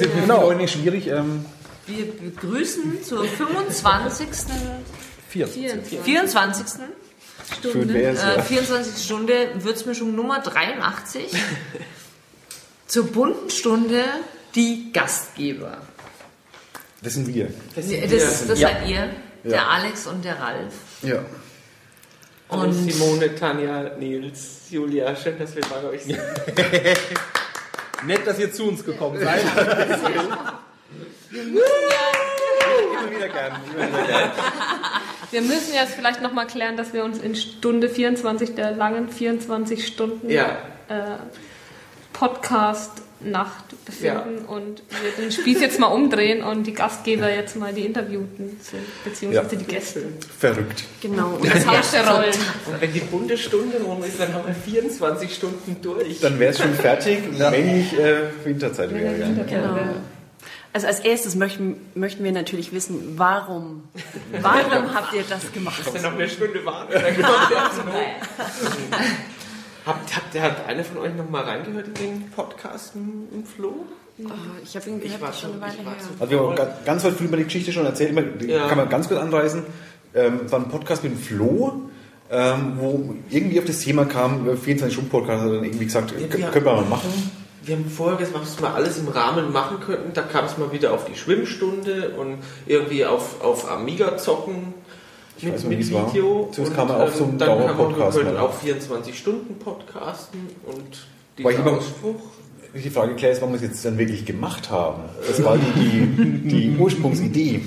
ist ja für genau. Leute nicht schwierig. Ähm, wir begrüßen zur 25. 24. 24. Stunde, äh, 24. Stunde Würzmischung Nummer 83 zur bunten Stunde die Gastgeber. Das sind wir. Das, sind das, das ja. seid ihr, der ja. Alex und der Ralf. Ja. Und, und Simone, Tanja, Nils, Julia, schön, dass wir bei euch sind. Nett, dass ihr zu uns gekommen seid. Immer wieder gern. Wir müssen jetzt vielleicht nochmal klären, dass wir uns in Stunde 24 der langen 24 Stunden ja. äh, Podcast Nacht befinden ja. und wir den Spieß jetzt mal umdrehen und die Gastgeber jetzt mal die Interviewten sind, beziehungsweise ja. die Gäste. Verrückt. Genau, das Haus der Rollen. Und wenn die bunte Stunde rum ist, dann haben wir 24 Stunden durch. Dann wäre es schon fertig, ja. wenn nicht äh, Winterzeit wäre. Genau. Also als erstes möchten, möchten wir natürlich wissen, warum? Warum habt ihr das gemacht? Dass wir noch eine Stunde warten, dann kommt der Habt, habt, hat einer von euch noch mal reingehört in den Podcast im Flo? Oh, ich habe ihn gehört, ich schon eine Weile her. Also wir haben ganz weit viel über die Geschichte schon erzählt. Ja. Kann man ganz kurz anreißen. Ähm, war ein Podcast mit dem Flo, ähm, wo irgendwie auf das Thema kam, 24-Stunden-Podcast, hat dann irgendwie gesagt, ja, können wir mal machen. Wir haben vorher gesagt, was wir alles im Rahmen machen könnten. Da kam es mal wieder auf die Schwimmstunde und irgendwie auf, auf Amiga zocken ich mit, weiß nicht, mit Video. War. kam er auf so einen Dauer-Podcast. Wir können auch 24 Stunden podcasten und dieser Ausspruch. Die Frage klar ist, warum wir es jetzt dann wirklich gemacht haben. Das war die, die, die Ursprungsidee.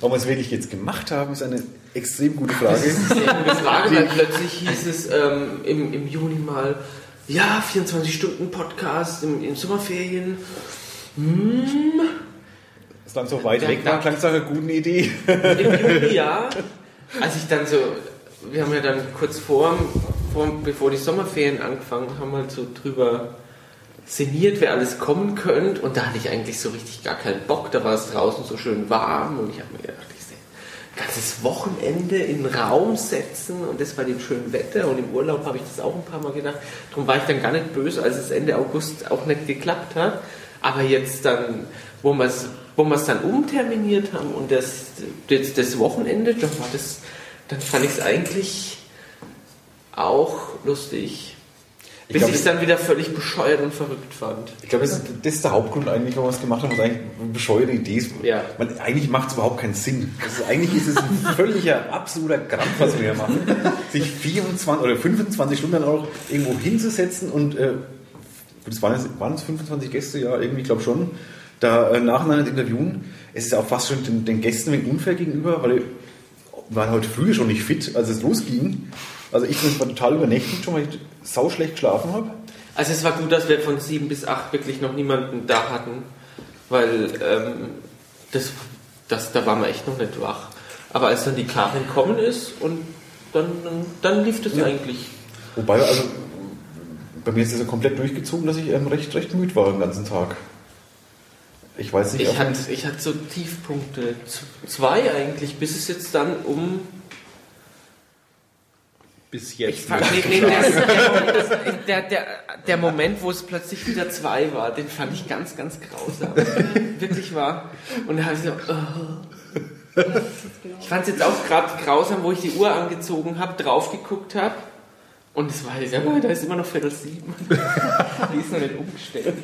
Warum wir es wirklich jetzt gemacht haben, ist eine extrem gute Frage. Das ist eine gute Frage, weil plötzlich hieß es ähm, im, im Juni mal, ja, 24 Stunden Podcast in, in Sommerferien. Hm. Das dann so weit weg war, klang es nach einer guten Idee. Im Juni, ja als ich dann so, wir haben ja dann kurz vor, vor bevor die Sommerferien angefangen haben, halt so drüber sinniert, wer alles kommen könnte. Und da hatte ich eigentlich so richtig gar keinen Bock. Da war es draußen so schön warm und ich habe mir gedacht, ich sehe ganzes Wochenende in den Raum setzen und das bei dem schönen Wetter und im Urlaub habe ich das auch ein paar Mal gedacht. Darum war ich dann gar nicht böse, als es Ende August auch nicht geklappt hat. Aber jetzt dann, wo wir es wo wir es dann umterminiert haben und das, das, das Wochenende, dann war das, dann fand ich es eigentlich auch lustig. Bis ich es dann wieder völlig bescheuert und verrückt fand. Ich glaube, das, das, ist der Hauptgrund eigentlich, warum wir es gemacht haben, was eigentlich eine bescheuerte Idee ist. Ja. Man, eigentlich macht es überhaupt keinen Sinn. Also eigentlich ist es ein völliger, absoluter Krampf, was wir hier machen. Sich 24 oder 25 Stunden dann auch irgendwo hinzusetzen und äh, das waren, es, waren es 25 Gäste, ja, irgendwie, ich glaube schon da äh, nacheinander interviewen. Es ist auch fast schon den, den Gästen ein unfair gegenüber, weil wir waren heute früh schon nicht fit, als es losging. Also ich war total übernächtigt, schon weil ich sau schlecht geschlafen habe. Also es war gut, dass wir von sieben bis acht wirklich noch niemanden da hatten, weil ähm, das, das, da waren wir echt noch nicht wach. Aber als dann die Karin kommen ist und dann, dann lief das ja. eigentlich. Wobei, also bei mir ist es ja komplett durchgezogen, dass ich ähm, recht, recht müde war den ganzen Tag. Ich weiß nicht. Ich hatte, ich hatte so Tiefpunkte. Zwei eigentlich, bis es jetzt dann um. Bis jetzt. Ich fand, nee, nee, das, der, der, der Moment, wo es plötzlich wieder zwei war, den fand ich ganz, ganz grausam. Wirklich wahr. Und da habe ich so. Oh. Ich fand es jetzt auch gerade grausam, wo ich die Uhr angezogen habe, drauf geguckt habe. Und es war, ja, da ist immer noch Viertel sieben. Die ist noch nicht umgestellt.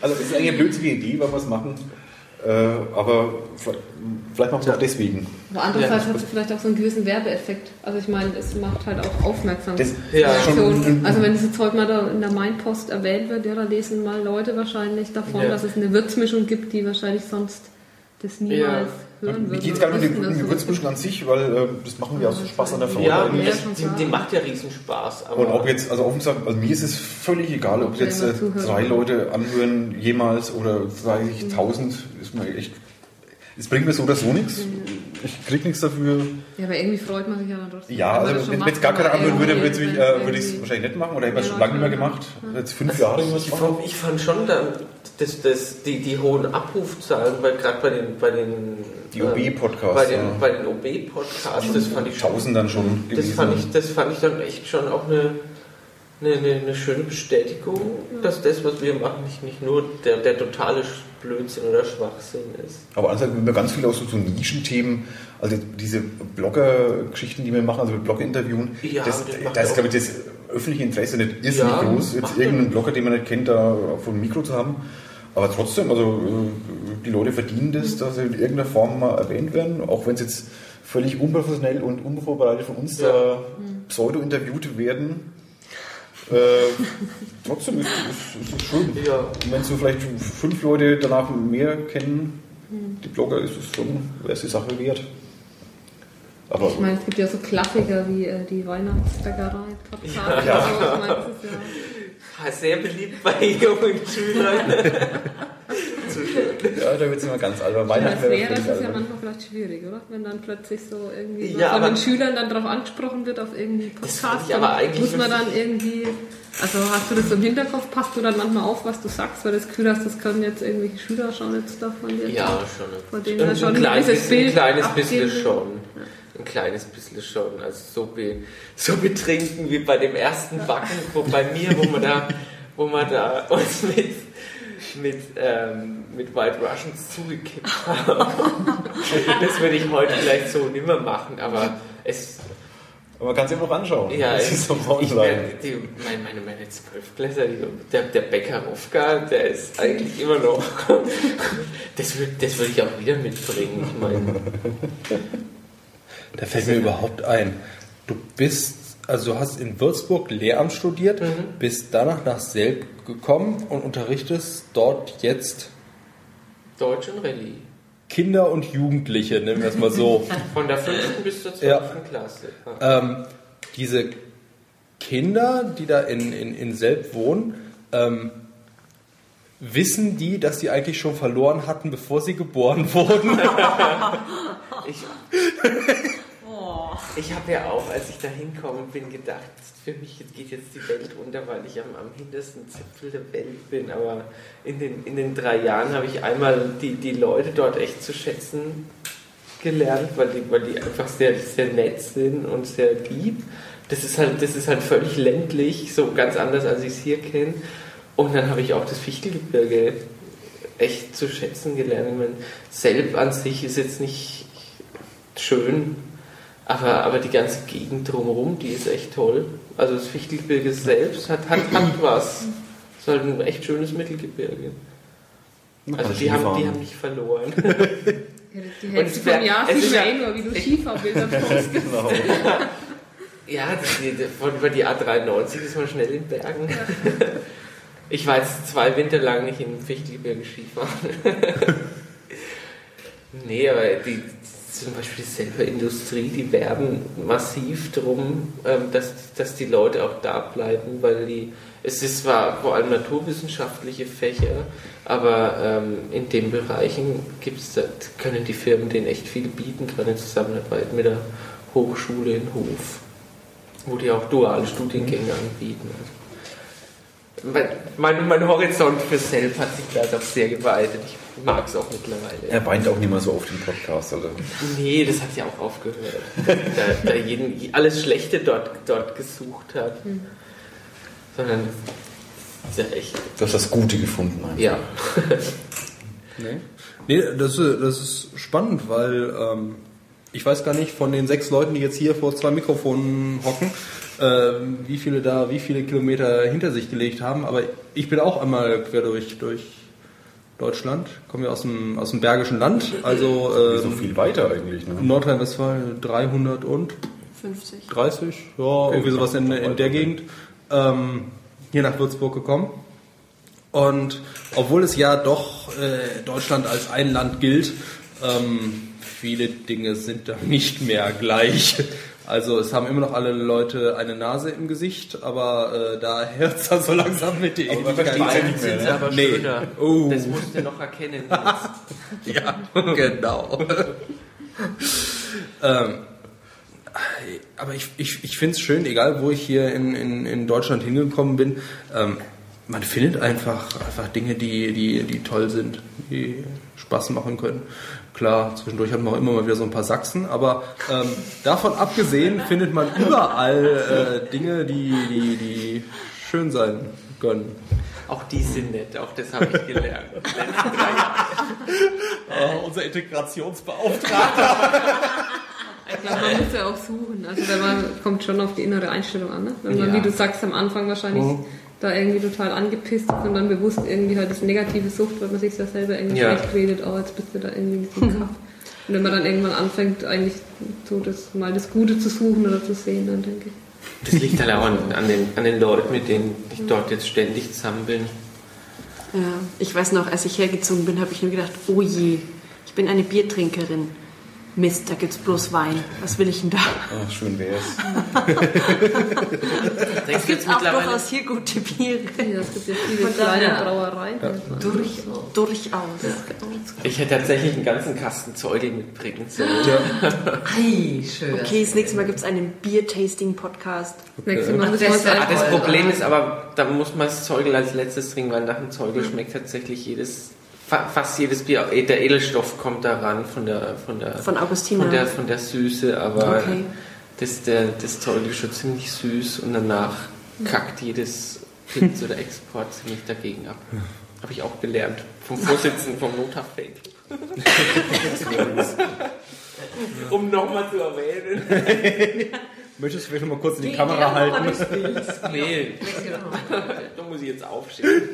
Also es ist eigentlich eine blödsige Idee, wenn wir es machen. Äh, aber vielleicht machen wir es auch deswegen. Aber andererseits ja. hat es vielleicht auch so einen gewissen Werbeeffekt. Also ich meine, es macht halt auch Aufmerksamkeit. Ja, also wenn es jetzt heute mal da in der Mainpost erwähnt wird, ja, da lesen mal Leute wahrscheinlich davon, ja. dass es eine Würzmischung gibt, die wahrscheinlich sonst das niemals ja. hören würden. Mir geht es gar nicht um die Würzmischung an sich, weil äh, das machen wir aus Spaß an der Freude. Ja, ja die, die, macht ja riesen Spaß. Und ob jetzt, also offen gesagt, also mir ist es völlig egal, ob jetzt äh, drei Leute anhören jemals oder 30.000, ist mir echt es bringt mir so oder so nichts. Ich krieg nichts dafür. Ja, aber irgendwie freut man sich ja dann trotzdem. Ja, also wenn es gar keiner anhören würde, würde, ich es wahrscheinlich nicht machen oder hätte ich es schon lange nicht mehr gemacht. Jetzt fünf Jahre ich, fand, ich fand schon dann das, das, die, die hohen Abrufzahlen, weil gerade bei den, bei den die OB-Podcasts. Bei den, ja. bei den OB-Podcasts, das fand ich schon. Tausend dann schon. Das fand ich, das fand ich dann echt schon auch eine eine, eine, eine, schöne Bestätigung, dass das, was wir machen, nicht, nicht nur der, der totale Blödsinn oder Schwachsinn ist. Aber andererseits haben wir ganz viel auch so, so Nischenthemen, also diese Blogger-Geschichten, die wir machen, also mit Blog-Interviewen, ja, das, das, das ist, glaube ich, das öffentliche Interesse nicht irrsinnig ja, groß, jetzt irgendeinen Blogger, den man nicht kennt, da vor dem Mikro zu haben. Aber trotzdem, also äh, die Leute verdienen das, dass sie in irgendeiner Form mal erwähnt werden, auch wenn es jetzt völlig unprofessionell und unvorbereitet von uns ja. da pseudo-interviewt werden. Äh, trotzdem ist es schön. Ja. Und wenn so vielleicht fünf Leute danach mehr kennen, die Blogger, ist es schon, wäre es die Sache wert. Aber ich meine, es gibt ja so Klassiker wie äh, die Weihnachtsbäckerei, Podcast. Ja. Also, ich ist ja sehr beliebt bei jungen Schülern. ja, da wird es immer ganz albern. Weihnachten das wäre, das ist ja manchmal vielleicht schwierig, oder? Wenn dann plötzlich so irgendwie ja, von den Schülern dann darauf angesprochen wird auf irgendwie Podcast, dann muss man dann irgendwie, also hast du das im Hinterkopf, passt du dann manchmal auf, was du sagst, weil das Gefühl hast, das können jetzt irgendwelche Schüler schon jetzt davon dir. Ja, schon. Von denen schon ein, kleines, ein, Bild ein kleines bisschen schon. Ja ein kleines bisschen schon. Also so, be, so betrinken wie bei dem ersten Backen, wo bei mir, wo man da, wo man da uns mit, mit, ähm, mit White Russians zugekippt haben. das würde ich heute vielleicht so nicht mehr machen, aber es. Aber man kann es noch anschauen. Ja, das ist so ich, meine, die, meine, meine, meine Zwölfklässler, der, der Bäcker Rufka, der ist eigentlich immer noch. das würde das würd ich auch wieder mitbringen. Ich meine. Da fällt mir überhaupt ein. Du bist, also du hast in Würzburg Lehramt studiert, mhm. bist danach nach Selb gekommen und unterrichtest dort jetzt Deutsch und Rallye. Kinder und Jugendliche, nennen wir es mal so. Von der 5. bis zur 12. Ja. Klasse. Ähm, diese Kinder, die da in, in, in Selb wohnen, ähm, wissen die, dass sie eigentlich schon verloren hatten, bevor sie geboren wurden? ich, ich habe ja auch, als ich da hinkommen bin, gedacht, für mich geht jetzt die Welt unter, weil ich am, am hintersten Zipfel der Welt bin. Aber in den, in den drei Jahren habe ich einmal die, die Leute dort echt zu schätzen gelernt, weil die, weil die einfach sehr, sehr nett sind und sehr lieb. Das ist halt, das ist halt völlig ländlich, so ganz anders, als ich es hier kenne. Und dann habe ich auch das Fichtelgebirge echt zu schätzen gelernt. Ich meine, Selb an sich ist jetzt nicht schön, aber, aber die ganze Gegend drumherum, die ist echt toll. Also das Fichtelgebirge selbst hat, hat, hat was. Es ist halt ein echt schönes Mittelgebirge. Also die haben, die haben nicht verloren. Ja, die hältst du vom Jahr ja eh nur, wie du Skifahrbilder postest. genau. Ja, die, von über die A93 ist man schnell in Bergen. Ich war jetzt zwei Winter lang nicht in Fichtelgebirge Skifahren. nee, aber die, zum Beispiel dieselbe Industrie, die werben massiv darum, ähm, dass, dass die Leute auch da bleiben, weil die, es ist zwar vor allem naturwissenschaftliche Fächer, aber ähm, in den Bereichen gibt's können die Firmen denen echt viel bieten, gerade in Zusammenarbeit mit der Hochschule in Hof, wo die auch duale Studiengänge anbieten. Mein, mein, Horizont für Self hat sich da doch sehr geweitet. Ich mag es auch mittlerweile. Er weint auch nicht mehr so auf den Podcast, oder? Nee, das hat ja auch aufgehört. da, da jeden, alles Schlechte dort, dort gesucht hat. Hm. Sondern ist ja echt. Du hast das Gute gefunden, einfach. Ja. nee. nee, das, ist, das ist spannend, weil ähm, ich weiß gar nicht, von den sechs Leuten, die jetzt hier vor zwei Mikrofonen hocken, ähm, wie viele da wie viele Kilometer hinter sich gelegt haben. Aber ich bin auch einmal quer durch, durch Deutschland, komme ja aus dem, aus dem Bergischen Land. Also ähm, so viel weiter eigentlich. Ne? Nordrhein-Westfalen 300 und 50. 30, ja, okay, irgendwie sowas in, in der Gegend. Ähm, hier nach Würzburg gekommen. Und obwohl es ja doch äh, Deutschland als ein Land gilt, ähm, viele Dinge sind da nicht mehr gleich. Also es haben immer noch alle Leute eine Nase im Gesicht, aber äh, da hört es dann so langsam mit der Ähnlichkeit. Ja nicht mehr, ne? aber nee. schöner. Uh. Das musst du noch erkennen. ja, genau. ähm, aber ich, ich, ich finde es schön, egal wo ich hier in, in, in Deutschland hingekommen bin, ähm, man findet einfach, einfach Dinge, die, die, die toll sind, die Spaß machen können. Klar, zwischendurch hat man auch immer mal wieder so ein paar Sachsen, aber ähm, davon abgesehen findet man überall äh, Dinge, die, die, die schön sein gönnen. Auch die sind nett, auch das habe ich gelernt. oh, unser Integrationsbeauftragter. Ich glaube, man muss ja auch suchen. Also wenn man kommt schon auf die innere Einstellung an. Ne? Wenn man, ja. wie du sagst, am Anfang wahrscheinlich mhm. Da irgendwie total angepisst ist und dann bewusst irgendwie halt das negative Sucht, weil man sich ja selber irgendwie ja. schlecht redet, oh, jetzt bist du da irgendwie so mhm. Und wenn man dann irgendwann anfängt, eigentlich so das, mal das Gute zu suchen oder zu sehen, dann denke ich. Das liegt halt auch an, an, den, an den Leuten, mit denen ich dort jetzt ständig zusammen bin. Ja, ich weiß noch, als ich hergezogen bin, habe ich nur gedacht, oh je, ich bin eine Biertrinkerin. Mist, da gibt es bloß Wein. Was will ich denn da? Ach, schön wär's. es gibt auch durchaus hier gute Biere. Ja, es gibt ja viele kleine Brauereien. Ja. Durch, durchaus. Ja. Ich hätte tatsächlich einen ganzen Kasten Zeugel mitbringen sollen. Ja. Ei, schön. Okay, das nächste Mal gibt es einen Bier-Tasting-Podcast. Okay. Das, das, Problem ist aber, da muss man das Zeugel als letztes trinken, weil nach dem Zeugel schmeckt tatsächlich jedes fast jedes Bier, der Edelstoff kommt da ran von der von der von Augustina. von der von der Süße, aber okay. das der das Zeug ist schon ziemlich süß und danach kackt jedes Pilz oder Export ziemlich dagegen ab. Habe ich auch gelernt vom Vorsitzenden vom Nothaftfeld. um nochmal zu erwähnen. Möchtest du vielleicht noch mal kurz in die, die Kamera halten? nee, da muss ich jetzt aufstehen.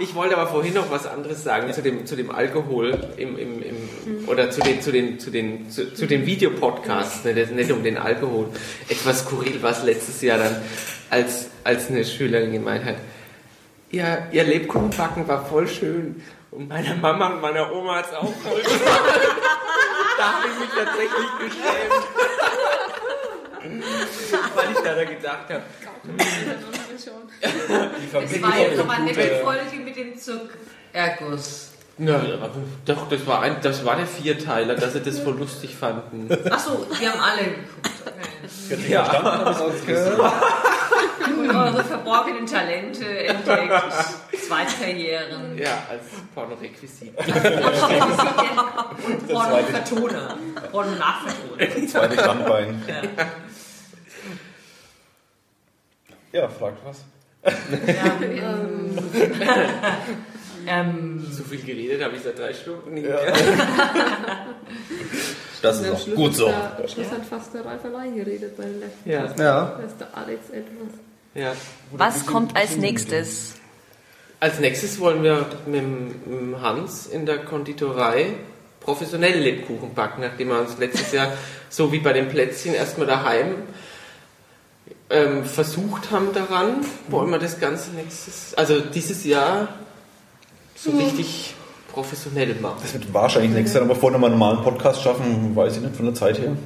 Ich wollte aber vorhin noch was anderes sagen zu dem, zu dem Alkohol im, im, im, oder zu den, zu den, zu den, zu, zu den Videopodcasts, ne, nicht um den Alkohol. Etwas skurril war es letztes Jahr dann, als, als eine Schülerin gemeint hat, ja, ihr Lebkuchenbacken war voll schön. Und meiner Mama und meiner Oma hat es auch voll Da habe ich mich tatsächlich geschämt. Weil ich da gedacht habe. Es war jetzt nochmal eine Folge mit dem Zuckerguss. Ja, doch, das war, ein, das war der Vierteiler, dass sie das voll lustig fanden. Achso, die haben alle geguckt. Okay. Ja, Eure verborgenen Talente entdeckt. Zweitkarrieren. Ja, als Pornorequisit. und Porno-Vertoner. Porno-Nachvertoner. Zweite Standbein. Ja. Ja, fragt was. Ja, ähm, ähm, Zu viel geredet habe ich seit drei Stunden nicht ja. Das ist auch gut so. Am Schluss hat fast der Ralf allein geredet bei den letzten ja. ja. Da ist der Alex etwas. Ja. Was kommt als nächstes? Als nächstes wollen wir mit Hans in der Konditorei professionell Lebkuchen backen, nachdem wir uns letztes Jahr so wie bei den Plätzchen erstmal daheim ähm, versucht haben daran, wollen wir das Ganze nächstes, also dieses Jahr so hm. richtig professionell machen. Das wird wahrscheinlich nächstes Jahr aber vor einem normalen Podcast schaffen, weiß ich nicht, von der Zeit her.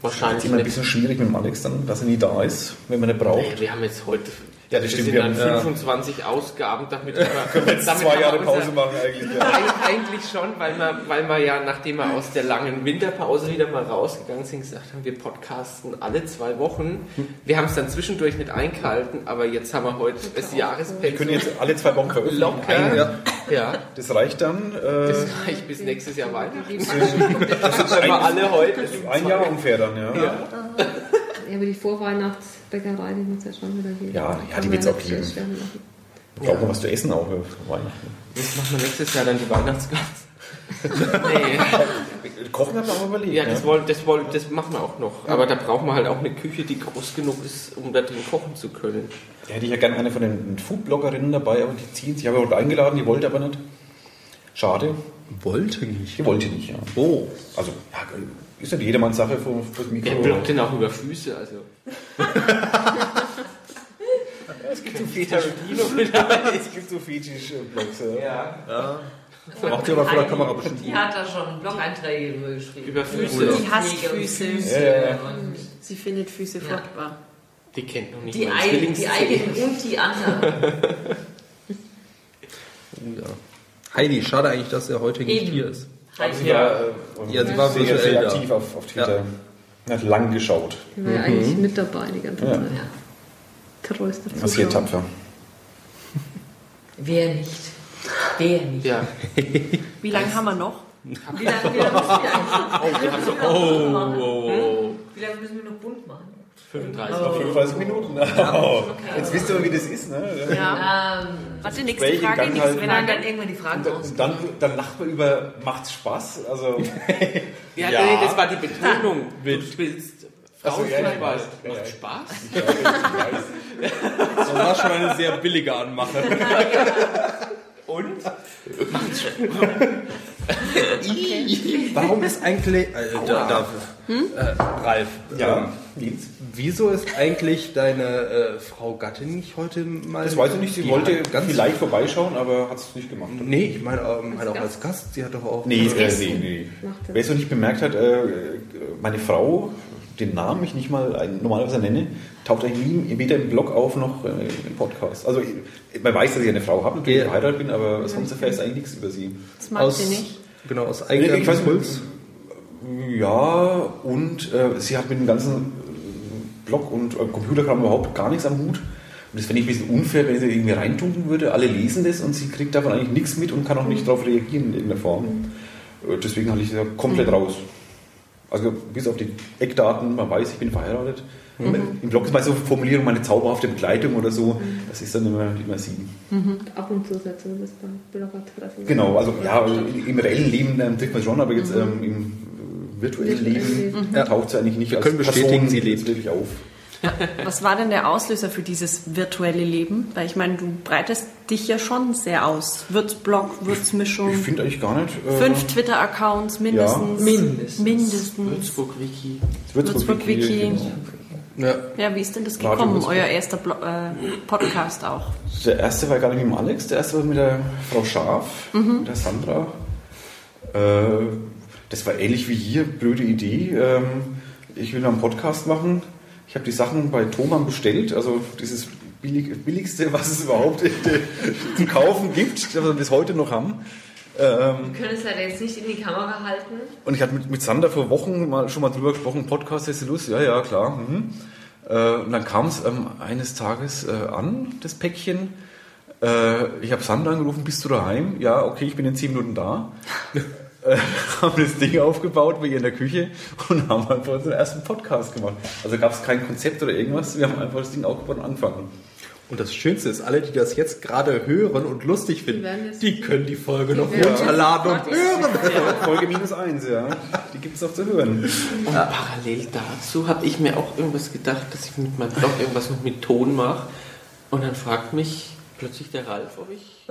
Wahrscheinlich. Das ist immer ein bisschen schwierig mit dem Alex dann, dass er nie da ist, wenn man ihn braucht. Nee, wir haben jetzt heute ja, das, das stimmt. sind dann 25 ja. Ausgaben, damit wir können wir jetzt damit zwei Jahre Pause machen eigentlich. Ja. Eigentlich schon, weil wir, weil wir ja, nachdem wir aus der langen Winterpause wieder mal rausgegangen sind, gesagt haben, wir podcasten alle zwei Wochen. Wir haben es dann zwischendurch nicht eingehalten, aber jetzt haben wir heute das Jahrespensum. Wir können jetzt alle zwei Wochen veröffentlichen. Locker. Ja. ja. Das reicht dann. Äh, das reicht bis nächstes Jahr weiter. das sind wir alle heute. Ein Jahr ungefähr dann, ja. ja. Ja, aber die Vorweihnachtsbäckerei, die muss ja schon wieder geben. Ja, ja die wird es auch geben. Ich brauche ja. was zu essen auch für Weihnachten. Das machen wir nächstes Jahr dann die Weihnachtsgans. nee. Kochen haben wir auch überlegt. Ja, das, wollen, das, wollen, das machen wir auch noch. Aber da braucht man halt auch eine Küche, die groß genug ist, um da drin kochen zu können. Da hätte ich ja gerne eine von den Foodbloggerinnen dabei, aber die ziehen sich. Ich habe heute eingeladen, die wollte aber nicht. Schade. Wollte nicht? Die wollte nicht, ja. Oh. Also, ja, ist ja jedermanns Sache vor, vor das Mikro. Er blockt den auch über Füße, also. es gibt so Fetisch. es gibt so Fetisch-Blogs, ja. ja. Macht ihr aber vor der Kamera bestimmt. Die hat da schon Blog-Einträge geschrieben. Über Füße. Die hasst Füße. Ja, ja. Sie findet Füße furchtbar. Die kennt noch nicht die, ein, die eigenen und die anderen. oh, ja. Heidi, schade eigentlich, dass er heute nicht hier ist. Aber sie war, äh, ja, sie war sehr, sehr aktiv auf, auf Twitter. Ja. Hat lang geschaut. Die war ja mhm. eigentlich mit dabei die ganze Zeit. Ja. Treueste Zuschauer. Was hier tapfer. Wer nicht? Wer nicht? Ja. Wie lange haben wir noch? Wie lange, wie lange müssen wir eigentlich oh, oh, oh, oh. Wie lange müssen wir noch bunt machen? 35, oh. 35 Minuten. Oh. Okay. Jetzt wisst ihr, wie das ist. Ne? Ja. Ähm, Warte, nächste Frage. Nächste halt, wenn dann, dann irgendwann die Fragen dann, dann, dann lacht man über, macht's Spaß? Also, ja, ja. Nee, das war die Betonung. Du spielst Frauenfußball. Also, ja, Macht Spaß? Ja, das war schon eine sehr billige Anmache. Und? Warum ist eigentlich. Äh, da, da, hm? äh, Ralf, ja. Ähm, wieso ist eigentlich deine äh, Frau Gattin nicht heute mal. Das weiß ich nicht, sie wollte ganz vielleicht vorbeischauen, aber hat es nicht gemacht. Nee, ich meine ähm, halt auch als Gast. Sie hat doch auch. Nee, äh, nee, nee. Wer es noch nicht bemerkt hat, äh, meine Frau den Namen ich nicht mal normalerweise nenne, taucht eigentlich nie, weder im Blog auf noch äh, im Podcast. Also man weiß, dass ich eine Frau habe und ja. verheiratet bin, aber sonst erfährt es eigentlich nichts über sie. Das mag aus, sie nicht. Genau, aus eigenem ich weiß, Impuls. Ja, und äh, sie hat mit dem ganzen Blog und äh, Computerkram überhaupt gar nichts am Hut. Und das fände ich ein bisschen unfair, wenn sie irgendwie reintunken würde. Alle lesen das und sie kriegt davon eigentlich nichts mit und kann auch nicht darauf reagieren in irgendeiner Form. Mhm. Deswegen habe ich sie komplett mhm. raus. Also bis auf die Eckdaten, man weiß, ich bin verheiratet. Mhm. Im Blog ist mal so Formulierung, meine zauberhafte Begleitung oder so, mhm. das ist dann immer, immer sie. Mhm. Ab und zu setzen wir das beim Blogger-Treffen. Genau, also ja, im reellen Leben ähm, trifft man schon, aber jetzt mhm. ähm, im virtuellen Leben mhm. taucht sie eigentlich nicht wir als können bestätigen, Person sie lebt wirklich auf. Was war denn der Auslöser für dieses virtuelle Leben? Weil ich meine, du breitest dich ja schon sehr aus. Würzblog, Würzmischung. Ich finde eigentlich gar nicht. Äh Fünf Twitter-Accounts mindestens. Ja. Mindestens. mindestens. Würzburg-Wiki. Würzburg-Wiki. Genau. Ja. ja, wie ist denn das gekommen, euer erster Blo äh, Podcast auch? Der erste war gar nicht mit dem Alex, der erste war mit der Frau Scharf, mhm. mit der Sandra. Äh, das war ähnlich wie hier, blöde Idee. Ähm, ich will einen Podcast machen ich habe die Sachen bei Thomann bestellt, also dieses billig, billigste, was es überhaupt zu kaufen gibt, das wir bis heute noch haben. Ähm, wir können es leider jetzt nicht in die Kamera halten. Und ich hatte mit, mit Sander vor Wochen mal, schon mal drüber gesprochen, Podcast ist Lust, ja, ja, klar. Mhm. Äh, und dann kam es ähm, eines Tages äh, an, das Päckchen. Äh, ich habe Sander angerufen, bist du daheim? Ja, okay, ich bin in zehn Minuten da. äh, haben das Ding aufgebaut bei ihr in der Küche und haben einfach unseren ersten Podcast gemacht. Also gab es kein Konzept oder irgendwas, wir haben einfach das Ding aufgebaut und angefangen. Und das Schönste ist, alle, die das jetzt gerade hören und lustig finden, die, die können die Folge die noch runterladen und hören. Ja, Folge minus eins, ja. Die gibt es auch zu hören. Und parallel dazu habe ich mir auch irgendwas gedacht, dass ich mit meinem Blog irgendwas noch mit Ton mache. Und dann fragt mich plötzlich der Ralf, ob ich,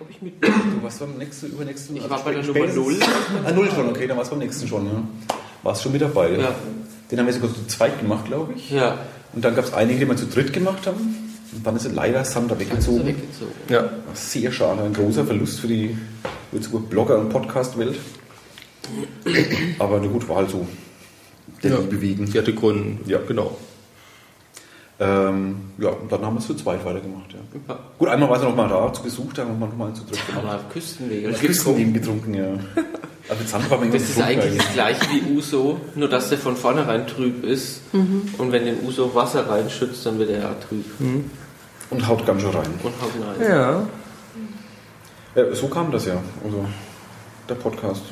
ob ich mit. Du warst beim nächsten, übernächsten. Ich war bei der Nummer 0. Ah, 0 schon, okay, dann warst du beim nächsten schon, ja. Warst schon mit dabei. Ja. Den haben wir sogar zu zweit gemacht, glaube ich. Ja. Und dann gab es einige, die wir zu dritt gemacht haben. Und dann ist leider Sander weggezogen. weggezogen. Ja. Sehr schade, ein großer Verlust für die Blogger- und Podcast-Welt. Aber eine gute Wahl so. Der ja. bewegen. Die hatte Gründe. Ja, genau. Ähm, ja, und dann haben wir es zu zweit weitergemacht. Ja. ja. Gut, einmal war sie noch mal da zu Besuch, da haben wir noch mal zu dritt gemacht. Küstenwege. Küstenwege getrunken, ja. Also Sand war das ist eigentlich das gleiche wie Uso, nur dass der von vornherein trüb ist. Mhm. Und wenn den Uso Wasser reinschützt, dann wird er ja trüb. Mhm. Und haut ganz schön rein. Und haut rein. Ja. ja. So kam das ja, also der Podcast.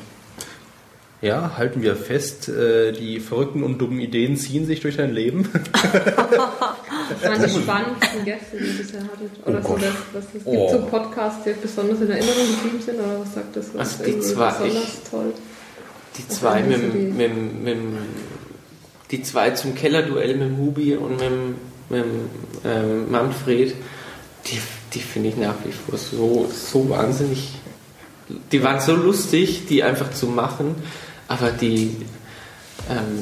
Ja, halten wir fest, äh, die verrückten und dummen Ideen ziehen sich durch dein Leben. das waren die spannendsten Gäste, die ihr bisher hattet. Oder oh so, dass, was es oh. gibt so Podcasts, die besonders in Erinnerung geblieben sind? Oder was sagt das? Was also die zwei, besonders ich, toll? Die zwei mit, die? Mit, mit, die zwei zum Kellerduell mit Hubi und mit, mit ähm, Manfred, die, die finde ich nach wie vor so, so wahnsinnig. Die waren so lustig, die einfach zu machen aber die, ähm,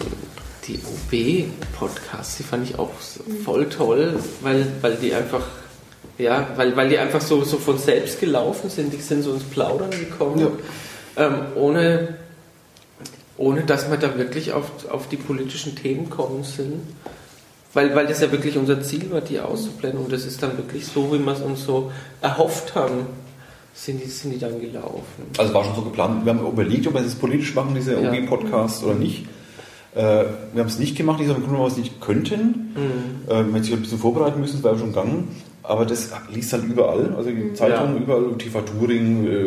die OB-Podcasts, die fand ich auch voll toll, weil, weil die einfach, ja, weil, weil die einfach so, so von selbst gelaufen sind, die sind so ins Plaudern gekommen, ja. ähm, ohne, ohne dass wir da wirklich auf, auf die politischen Themen kommen sind. Weil, weil das ja wirklich unser Ziel war, die auszublenden. Und das ist dann wirklich so, wie wir es uns so erhofft haben sind die, sind die dann gelaufen. Also war schon so geplant. Wir haben überlegt, ob wir das politisch machen, diese ja. OG-Podcast oder nicht. Äh, wir haben es nicht gemacht, nicht aus dem Grund, weil wir es nicht könnten. Mhm. Äh, wir hätten sich ein bisschen vorbereiten müssen, das wäre schon gegangen. Aber das liest halt überall. Also die Zeitungen, ja. überall, TV Touring, äh,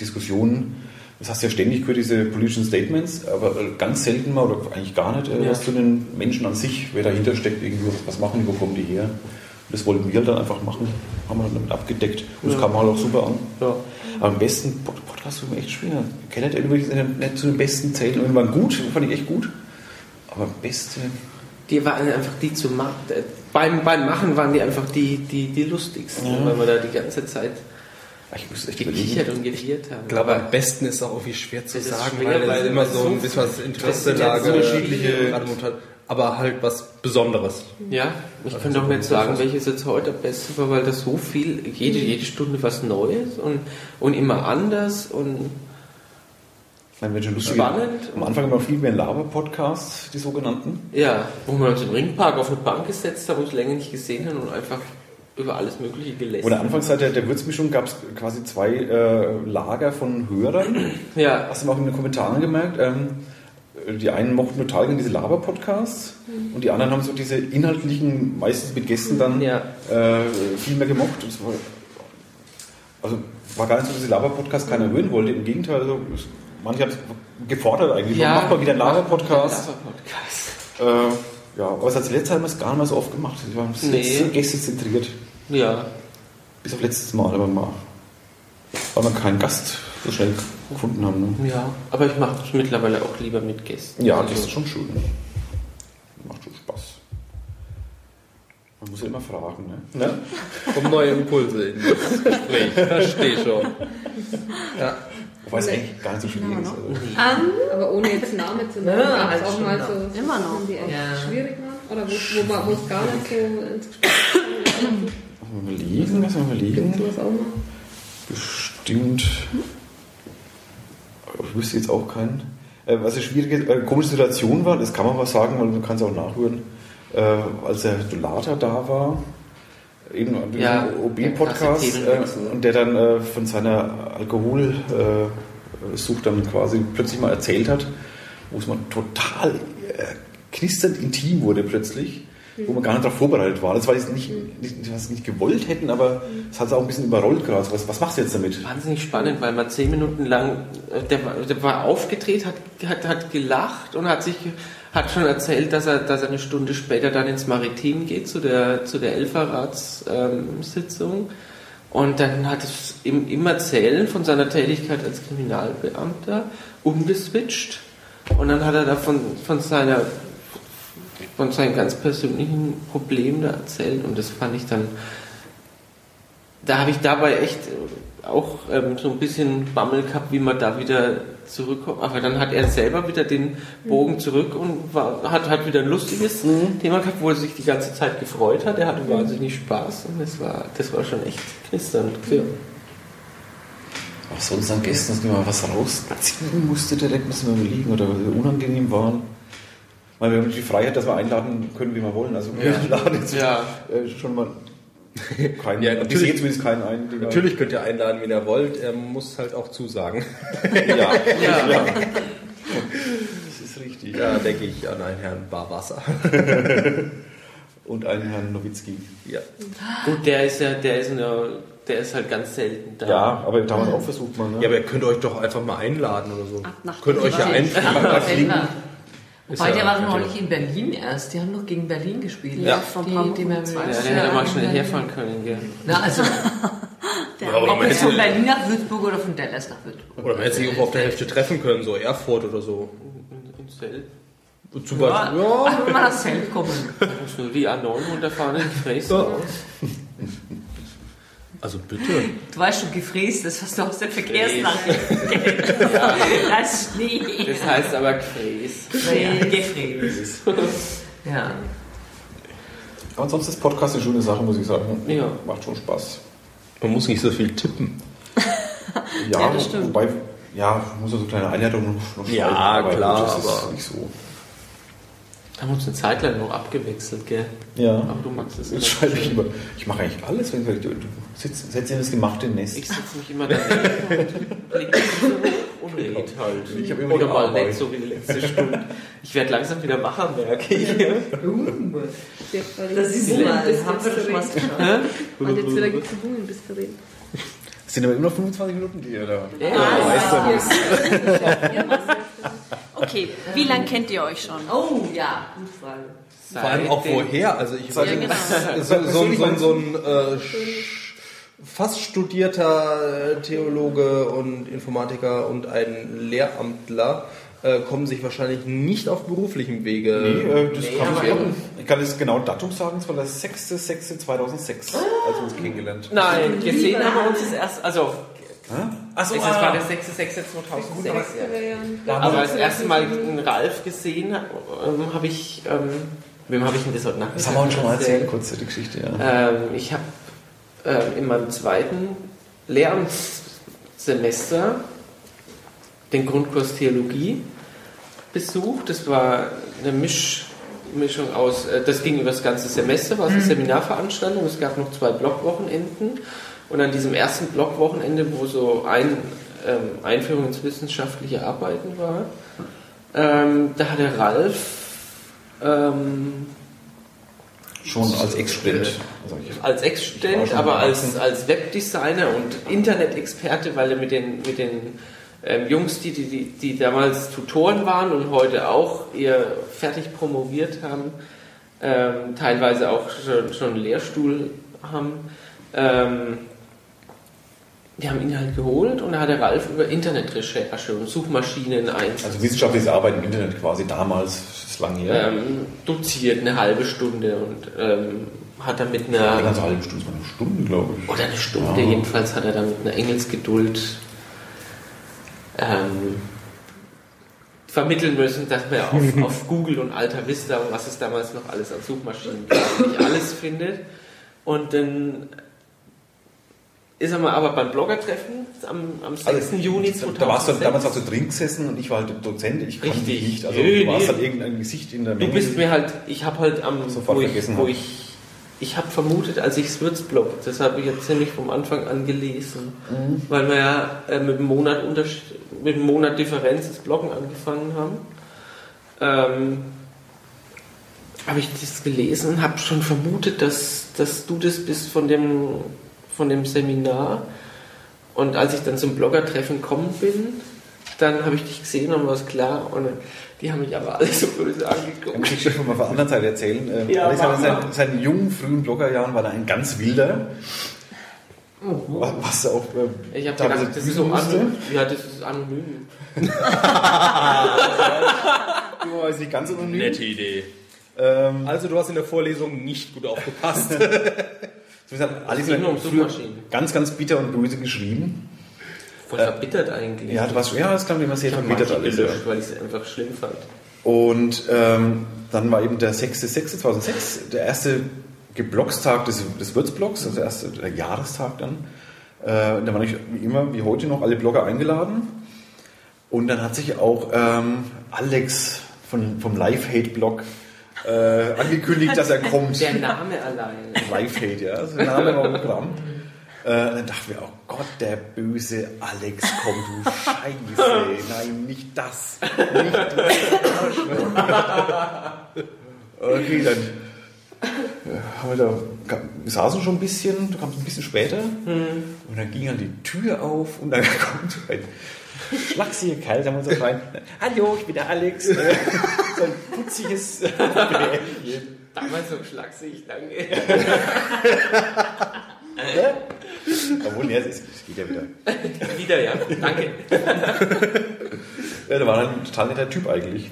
Diskussionen. Das hast du ja ständig gehört, diese politischen Statements, aber ganz selten mal oder eigentlich gar nicht äh, ja. was zu den Menschen an sich, wer dahinter steckt, irgendwie, was machen die, wo kommen die her. Und das wollten wir halt dann einfach machen, haben wir dann damit abgedeckt und das ja. kam halt auch super an. Ja. Aber am besten, Podcast war mir echt schwer. Kenneth ich nicht zu den besten zählen. Waren gut, fand ich echt gut. Aber beste. Die waren einfach die zu machen. Beim, beim Machen waren die einfach die, die, die lustigsten, ja. weil wir da die ganze Zeit ich muss echt gekichert und geviert haben. Ich glaube, am besten ist auch irgendwie schwer zu sagen, schwer, weil, weil immer so ein bisschen was Interesselage, unterschiedliche, aber halt was Besonderes. Ja, ich also kann doch nicht sagen, welches jetzt heute am besten war, weil das so viel, jede, jede Stunde was Neues und, und immer anders und meine, schon lustig. Spannend. Am Anfang immer viel mehr Laber-Podcasts, die sogenannten. Ja, wo wir uns im Ringpark auf eine Bank gesetzt haben, wo ich länger nicht gesehen habe und einfach über alles Mögliche gelästert. Und der Anfangszeit der, der Würzmischung gab es quasi zwei äh, Lager von Hörern. Ja. Hast du mal auch in den Kommentaren gemerkt? Ähm, die einen mochten total gerne diese Laber-Podcasts mhm. und die anderen haben so diese inhaltlichen, meistens mit Gästen dann ja. äh, viel mehr gemocht. War, also war gar nicht so, dass diese Laber-Podcasts keiner hören wollte. Im Gegenteil, also, manche haben es gefordert eigentlich. Ja, macht mal wieder einen Laber-Podcast. Laber äh, ja, aber seit letztes Jahr haben wir es gar nicht mehr so oft gemacht. Wir waren nee. sehr gästezentriert. Ja. Bis auf letztes Mal, aber mal. Weil wir keinen Gast so schnell gefunden haben. Ne? Ja, aber ich mache es mittlerweile auch lieber mit Gästen. Ja, das ist schon schön. Macht schon Spaß. Man muss ja immer fragen, ne? ne? Um neue Impulse in das Gespräch. Verstehe schon. Ja. Wobei es eigentlich gar nicht so schwierig ist. Also. Um, aber ohne jetzt Namen zu nennen, ja, es auch mal so immer noch. die echt ja. schwierig waren? Oder wo, wo, es gar nicht so ins Gespräch? Lass mal liegen, lass mal liegen. Bestimmt. Ich wüsste jetzt auch keinen. Äh, was eine schwierige, äh, komische Situation war, das kann man was sagen, weil man kann es auch nachhören, äh, als der Dolata da war, eben an diesem ja, OB-Podcast äh, und der dann äh, von seiner Alkoholsucht dann quasi plötzlich mal erzählt hat, wo es mal total äh, knisternd intim wurde plötzlich, mhm. wo man gar nicht darauf vorbereitet war. Das war jetzt nicht, nicht, was nicht gewollt hätten, aber es hat es auch ein bisschen überrollt gerade. Was, was machst du jetzt damit? Wahnsinnig spannend, weil man zehn Minuten lang, äh, der, der war aufgedreht, hat, hat, hat gelacht und hat sich hat schon erzählt, dass er, dass er eine Stunde später dann ins Maritim geht, zu der, zu der Elferratssitzung. Ähm, und dann hat es im, im Erzählen von seiner Tätigkeit als Kriminalbeamter umgeswitcht. Und dann hat er da von, seiner, von seinen ganz persönlichen Problemen da erzählt. Und das fand ich dann, da habe ich dabei echt auch ähm, so ein bisschen Bammel gehabt, wie man da wieder zurückkommt. Aber dann hat er selber wieder den Bogen zurück und war, hat, hat wieder ein lustiges mhm. Thema gehabt, wo er sich die ganze Zeit gefreut hat. Er hatte mhm. wahnsinnig Spaß und das war, das war schon echt knisternd. Ja. Auch sonst an Gästen, dass man was rausziehen musste, direkt müssen wir überlegen oder unangenehm waren. Weil wir haben die Freiheit, dass wir einladen können, wie wir wollen. Also wir ja. laden jetzt ja. Äh, schon mal keinen, ja, natürlich, zumindest keinen ein. Natürlich könnt ihr einladen, wen ihr wollt. Er muss halt auch zusagen. ja, ja. ja. Das ist richtig. Ja, denke ich an einen Herrn Barwasser. Und einen Herrn Nowitzki. Ja. Gut, der ist ja, der ist eine, der ist halt ganz selten da. Ja, aber damals auch versucht man. Ne? Ja, aber ihr könnt euch doch einfach mal einladen oder so. Ach, könnt euch ja einfliegen. Wobei, ja der war doch neulich in Berlin erst. Die haben doch gegen Berlin gespielt. Ja, von die, die ja, der hätte mal schnell herfahren können. Gell. Na, also. ja, ob jetzt von Berlin nach Würzburg oder von Dallas nach Würzburg. Oder man hätte sich irgendwo auf der Hälfte treffen können, so Erfurt oder so. In Zelt. Zum Beispiel. Ja, ja. Ach, wenn man das Zelt kommen. muss nur die A9 runterfahren in Fräsen. Ja. Also bitte. Du weißt schon, gefräst ist, was du aus der Verkehrsnachrichten ja. Das ist Schnee. Das heißt aber gefräst. Gefräst. Ja. Aber sonst ist Podcast eine schöne Sache, muss ich sagen. Ja. Macht schon Spaß. Man muss nicht so viel tippen. ja, ja das stimmt. wobei, ja, muss ja so kleine Einleitungen noch schreiben. Ja, klar, das ist nicht so haben uns eine Zeit lang noch abgewechselt, gell? Ja. Aber du magst es nicht. schreibe ich immer. Ich mache eigentlich alles, wenn du, du sitzt, setzt in das gemachte Nest. Ich setze mich immer daneben und rede halt. Ich habe immer Oder mal Arbeit. nicht so wie die letzte Stunde. Ich werde langsam wieder wacher, merke ich. das ist so, das haben wir schon was geschafft. Und jetzt wieder gibt es Blumen bis zu reden. sind aber immer 25 Minuten, die ihr da ja. ja. Okay, wie lange kennt ihr euch schon? Oh ja, gute Frage. Vor allem auch woher. Also ich ja, genau. so, so, so, so ein äh, fast studierter Theologe und Informatiker und ein Lehramtler äh, kommen sich wahrscheinlich nicht auf beruflichem Wege. Nee, äh, das nee, kann ich, ich kann das genau Datum sagen, es war der 6.6.2006, als wir uns kennengelernt Nein, gesehen haben wir uns das erst, also Achso, das war der 6.6.2006. Ja. Aber das erste Mal einen Ralf gesehen ähm, habe ich, ähm, wem habe ich denn das heute Nacht? Das haben wir uns schon mal erzählt, kurz die Geschichte, ja. Ähm, ich habe äh, in meinem zweiten Lehramtssemester den Grundkurs Theologie besucht. Das war eine Misch, Mischung aus, äh, das ging über das ganze Semester, war es eine mhm. Seminarveranstaltung, es gab noch zwei Blockwochenenden und an diesem ersten Blockwochenende, wo so ein ähm, Einführung ins wissenschaftliche Arbeiten war, ähm, da hat der Ralf ähm, Schon als Ex-Student. Als Ex-Student, aber als, als Webdesigner und Internet-Experte, weil er mit den, mit den ähm, Jungs, die, die, die damals Tutoren waren und heute auch ihr fertig promoviert haben, ähm, teilweise auch schon, schon einen Lehrstuhl haben, ähm, die haben ihn halt geholt und da hat der Ralf über Internetrecherche und Suchmaschinen eins. Also wissenschaftliches Arbeiten im Internet quasi damals, ist lang her. Ähm, doziert eine halbe Stunde und ähm, hat er mit einer. Eine ganze halbe Stunde, eine Stunde, glaube ich. Oder eine Stunde, ja. jedenfalls hat er dann mit einer Engelsgeduld ähm, vermitteln müssen, dass man auf, auf, Google und Alta Vista und was es damals noch alles an Suchmaschinen gab, nicht alles findet. Und dann ist er mal aber beim Bloggertreffen am, am 6. Also, Juni 2006. Da warst du damals auch so drin gesessen und ich war halt Dozent, ich kannte dich nicht. Also Nö, du warst nee. halt irgendein Gesicht in der Menge. Du bist mir halt, ich habe halt am, Sofort wo, ich, wo ich ich habe vermutet, als ich das Würzblog, das habe ich jetzt ziemlich vom Anfang an gelesen, mhm. weil wir ja äh, mit, einem Monat mit einem Monat Differenz das Bloggen angefangen haben. Ähm, habe ich das gelesen und habe schon vermutet, dass, dass du das bist von dem, von dem Seminar. Und als ich dann zum Bloggertreffen gekommen bin, dann habe ich dich gesehen und war es klar. Und die haben mich aber alle so böse angeguckt. Kann ich schon mal von der anderen Seite erzählen. Ähm, ja, Alex hat in seinen, jungen, frühen Bloggerjahren war er ein ganz wilder. Mhm. Was auch. Äh, ich habe gedacht, das ist so anonym. Ja, das ist anonym. du ist nicht ganz anonym. Nette Idee. Ähm, also, du hast in der Vorlesung nicht gut aufgepasst. gesagt, Alex hat ganz, ganz bitter und böse geschrieben. Voll äh, verbittert eigentlich. Ja, du warst, ja, das kam immer sehr verbittert alles. Ja. weil ich es einfach schlimm fand. Und ähm, dann war eben der 6.6.2006 der erste Geblockstag des, des Würzblocks, also der erste der Jahrestag dann. Äh, da waren ich wie immer, wie heute noch, alle Blogger eingeladen. Und dann hat sich auch ähm, Alex von, vom Live-Hate-Blog äh, angekündigt, dass er kommt. Der Name allein. Live-Hate, ja. Also der Name war Programm. Äh, dann dachten wir, oh Gott, der böse Alex kommt, du Scheiße. Nein, nicht das. Nicht das. okay, dann haben wir da, saßen schon ein bisschen, du kamst ein bisschen später hm. und dann ging dann die Tür auf und dann kommt ein schlachsiger Kerl, sagen wir so rein. Hallo, ich bin der Alex. so ein putziges Damals so schlaksig, danke. Obwohl, ja, es, geht ja wieder. wieder, ja. Danke. ja, da war ein total netter Typ eigentlich.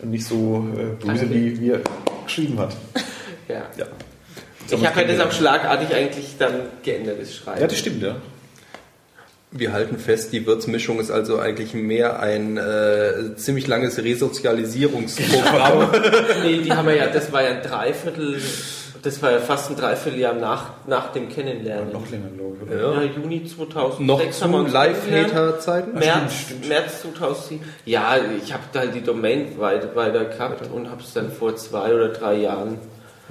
Und nicht so äh, böse, wie, wie er geschrieben hat. Ja. ja. Ich habe ja das auch schlagartig eigentlich dann geändert, das Schreiben. Ja, das stimmt, ja. Wir halten fest, die Würzmischung ist also eigentlich mehr ein äh, ziemlich langes Resozialisierungsprogramm. nee, die haben wir ja, das war ja ein Dreiviertel das war ja fast ein Dreivierteljahr nach, nach dem Kennenlernen. noch länger, glaube ich. Oder? Ja. ja, Juni 2006 noch zu Live-Hater-Zeiten? März, März 2007. Ja, ich habe da die Domain weiter, weiter gehabt und habe es dann vor zwei oder drei Jahren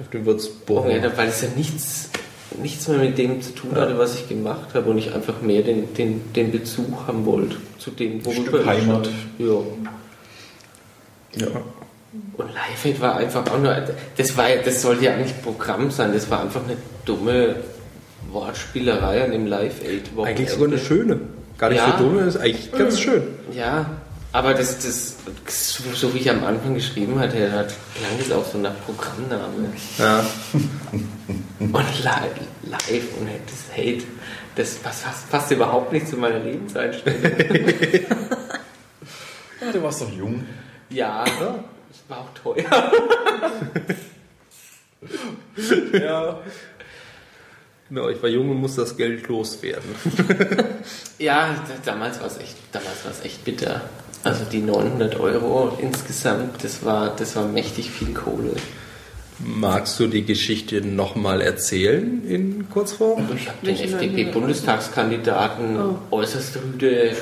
auf dem Würzburg. Weil es ja nichts, nichts mehr mit dem zu tun hatte, was ich gemacht habe und ich einfach mehr den, den, den Bezug haben wollte zu dem, worüber ich Heimat. Ja. ja. Und Live war einfach auch nur, das war das sollte ja eigentlich Programm sein, das war einfach eine dumme Wortspielerei an dem Live-Aid. Eigentlich sogar eine schöne. Gar nicht ja. so dumm, ist eigentlich ganz schön. Ja, aber das, das, so wie ich am Anfang geschrieben hatte, klang das auch so nach Programmname. Ja. und live, live und das Hate, das passt, passt überhaupt nicht zu meiner Lebenseinstellung. ja, du warst doch jung. Ja, es war auch teuer. ja. Genau, ich war jung und musste das Geld loswerden. ja, damals war es echt, damals war es echt bitter. Also die 900 Euro insgesamt, das war, das war mächtig viel Kohle. Magst du die Geschichte nochmal erzählen in Kurzform? Ich habe den FDP-Bundestagskandidaten oh. äußerst rüde äh,